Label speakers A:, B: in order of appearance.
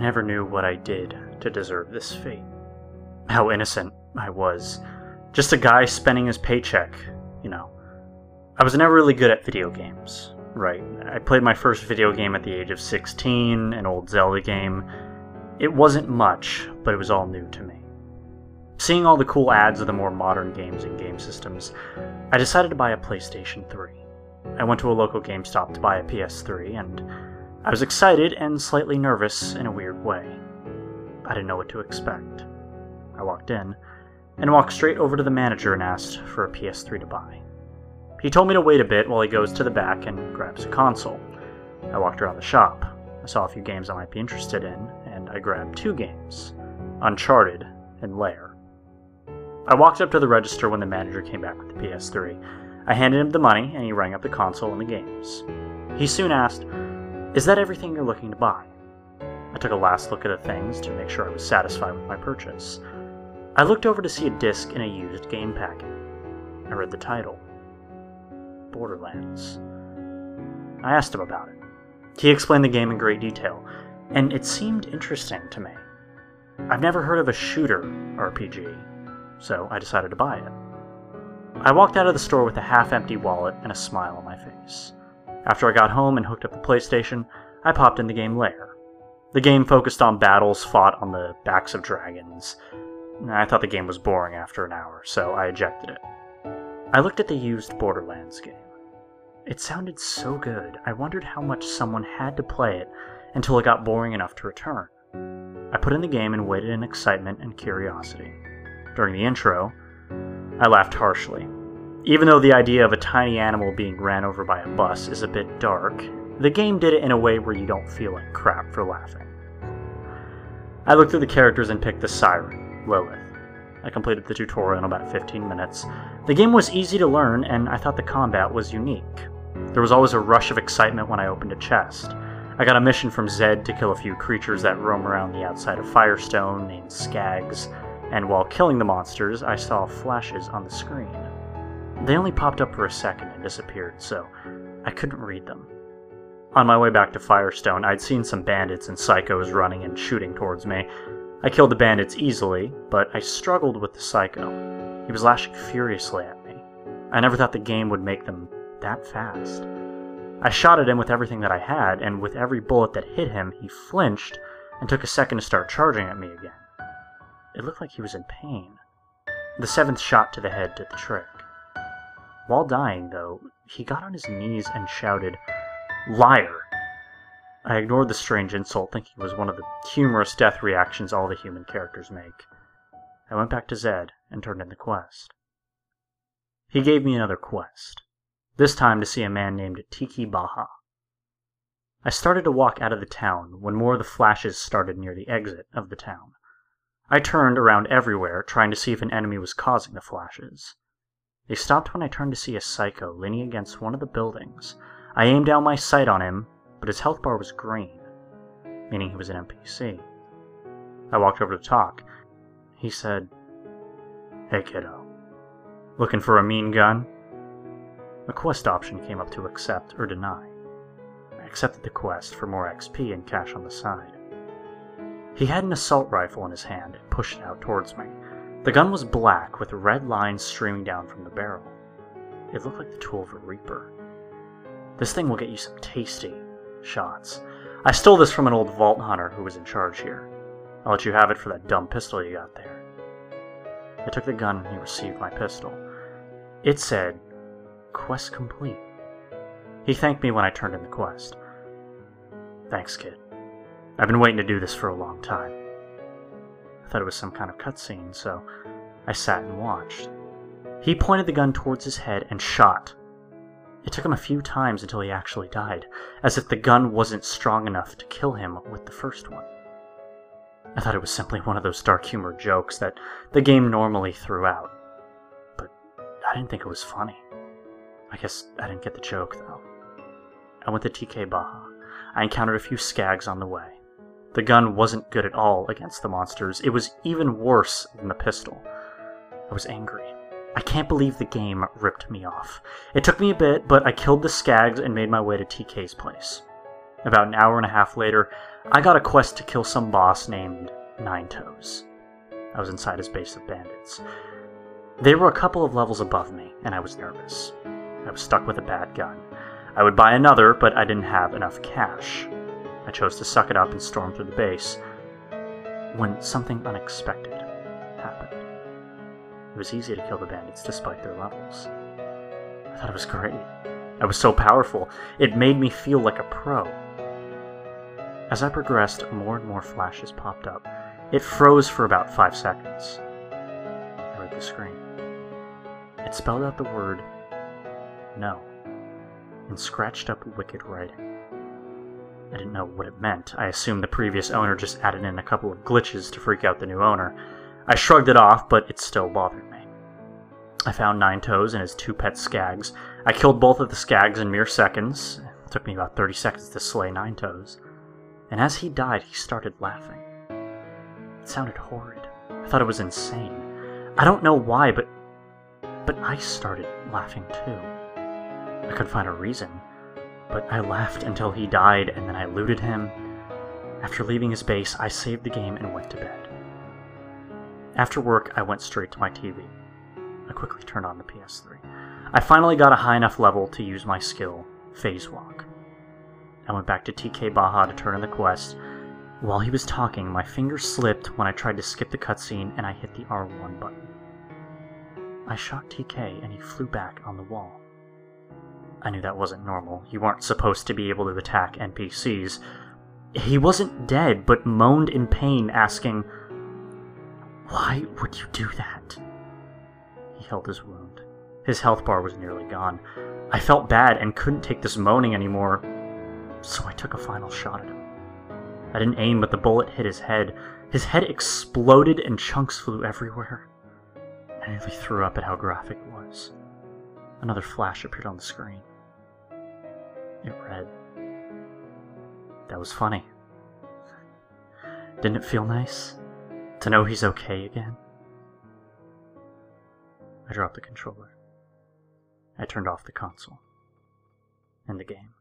A: I never knew what I did to deserve this fate. How innocent I was. Just a guy spending his paycheck, you know. I was never really good at video games, right? I played my first video game at the age of 16, an old Zelda game. It wasn't much, but it was all new to me. Seeing all the cool ads of the more modern games and game systems, I decided to buy a PlayStation 3. I went to a local GameStop to buy a PS3, and I was excited and slightly nervous in a weird way. I didn't know what to expect. I walked in and walked straight over to the manager and asked for a PS3 to buy. He told me to wait a bit while he goes to the back and grabs a console. I walked around the shop. I saw a few games I might be interested in, and I grabbed two games Uncharted and Lair. I walked up to the register when the manager came back with the PS3. I handed him the money, and he rang up the console and the games. He soon asked, Is that everything you're looking to buy? I took a last look at the things to make sure I was satisfied with my purchase. I looked over to see a disc in a used game packet. I read the title Borderlands. I asked him about it. He explained the game in great detail, and it seemed interesting to me. I've never heard of a shooter RPG, so I decided to buy it. I walked out of the store with a half empty wallet and a smile on my face. After I got home and hooked up the PlayStation, I popped in the game Lair. The game focused on battles fought on the backs of dragons. I thought the game was boring after an hour, so I ejected it. I looked at the used Borderlands game. It sounded so good, I wondered how much someone had to play it until it got boring enough to return. I put in the game and waited in excitement and curiosity. During the intro, I laughed harshly. Even though the idea of a tiny animal being ran over by a bus is a bit dark, the game did it in a way where you don't feel like crap for laughing. I looked through the characters and picked the Siren, Lilith. I completed the tutorial in about 15 minutes. The game was easy to learn, and I thought the combat was unique. There was always a rush of excitement when I opened a chest. I got a mission from Zed to kill a few creatures that roam around the outside of Fyrestone named Skags, and while killing the monsters, I saw flashes on the screen. They only popped up for a second and disappeared, so I couldn't read them. On my way back to Fyrestone, I'd seen some bandits and psychos running and shooting towards me. I killed the bandits easily, but I struggled with the psycho. He was lashing furiously at me. I never thought the game would make them that fast. I shot at him with everything that I had, and with every bullet that hit him, he flinched and took a second to start charging at me again. It looked like he was in pain. The seventh shot to the head did the trick. While dying, though, he got on his knees and shouted, Liar! I ignored the strange insult, thinking it was one of the humorous death reactions all the human characters make. I went back to Zed and turned in the quest. He gave me another quest, this time to see a man named TK Baha. I started to walk out of the town when more of the flashes started near the exit of the town. I turned around everywhere, trying to see if an enemy was causing the flashes. They stopped when I turned to see a psycho leaning against one of the buildings. I aimed down my sight on him, but his health bar was green, meaning he was an NPC. I walked over to talk. He said, Hey kiddo, looking for a mean gun? A quest option came up to accept or deny. I accepted the quest for more XP and cash on the side. He had an assault rifle in his hand and pushed it out towards me. The gun was black with red lines streaming down from the barrel. It looked like the tool of a reaper. This thing will get you some tasty shots. I stole this from an old vault hunter who was in charge here. I'll let you have it for that dumb pistol you got there. I took the gun and he received my pistol. It said, Quest complete. He thanked me when I turned in the quest. Thanks, kid. I've been waiting to do this for a long time. Thought it was some kind of cutscene, so I sat and watched. He pointed the gun towards his head and shot. It took him a few times until he actually died, as if the gun wasn't strong enough to kill him with the first one. I thought it was simply one of those dark humor jokes that the game normally threw out. But I didn't think it was funny. I guess I didn't get the joke, though. I went to TK Baha. I encountered a few skags on the way. The gun wasn't good at all against the monsters. It was even worse than the pistol. I was angry. I can't believe the game ripped me off. It took me a bit, but I killed the skags and made my way to TK's place. About an hour and a half later, I got a quest to kill some boss named Nine Toes. I was inside his base of bandits. They were a couple of levels above me, and I was nervous. I was stuck with a bad gun. I would buy another, but I didn't have enough cash. I chose to suck it up and storm through the base when something unexpected happened. It was easy to kill the bandits despite their levels. I thought it was great. I was so powerful, it made me feel like a pro. As I progressed, more and more flashes popped up. It froze for about five seconds. I read the screen. It spelled out the word no in scratched up wicked writing. I didn't know what it meant. I assumed the previous owner just added in a couple of glitches to freak out the new owner. I shrugged it off, but it still bothered me. I found Nine Toes and his two pet skags. I killed both of the skags in mere seconds. It took me about 30 seconds to slay Nine Toes. And as he died, he started laughing. It sounded horrid. I thought it was insane. I don't know why, but but I started laughing too. I couldn't find a reason, but I laughed until he died and then I looted him. After leaving his base, I saved the game and went to bed. After work, I went straight to my TV. I quickly turned on the PS3. I finally got a high enough level to use my skill, Phase Walk. I went back to TK Baha to turn in the quest. While he was talking, my finger slipped when I tried to skip the cutscene and I hit the R1 button. I shot TK and he flew back on the wall. I knew that wasn't normal. You weren't supposed to be able to attack NPCs. He wasn't dead, but moaned in pain, asking, Why would you do that? He held his wound. His health bar was nearly gone. I felt bad and couldn't take this moaning anymore, so I took a final shot at him. I didn't aim, but the bullet hit his head. His head exploded and chunks flew everywhere. I nearly threw up at how graphic it was. Another flash appeared on the screen. It read, That was funny. Didn't it feel nice? To know he's okay again? I dropped the controller. I turned off the console. And the game.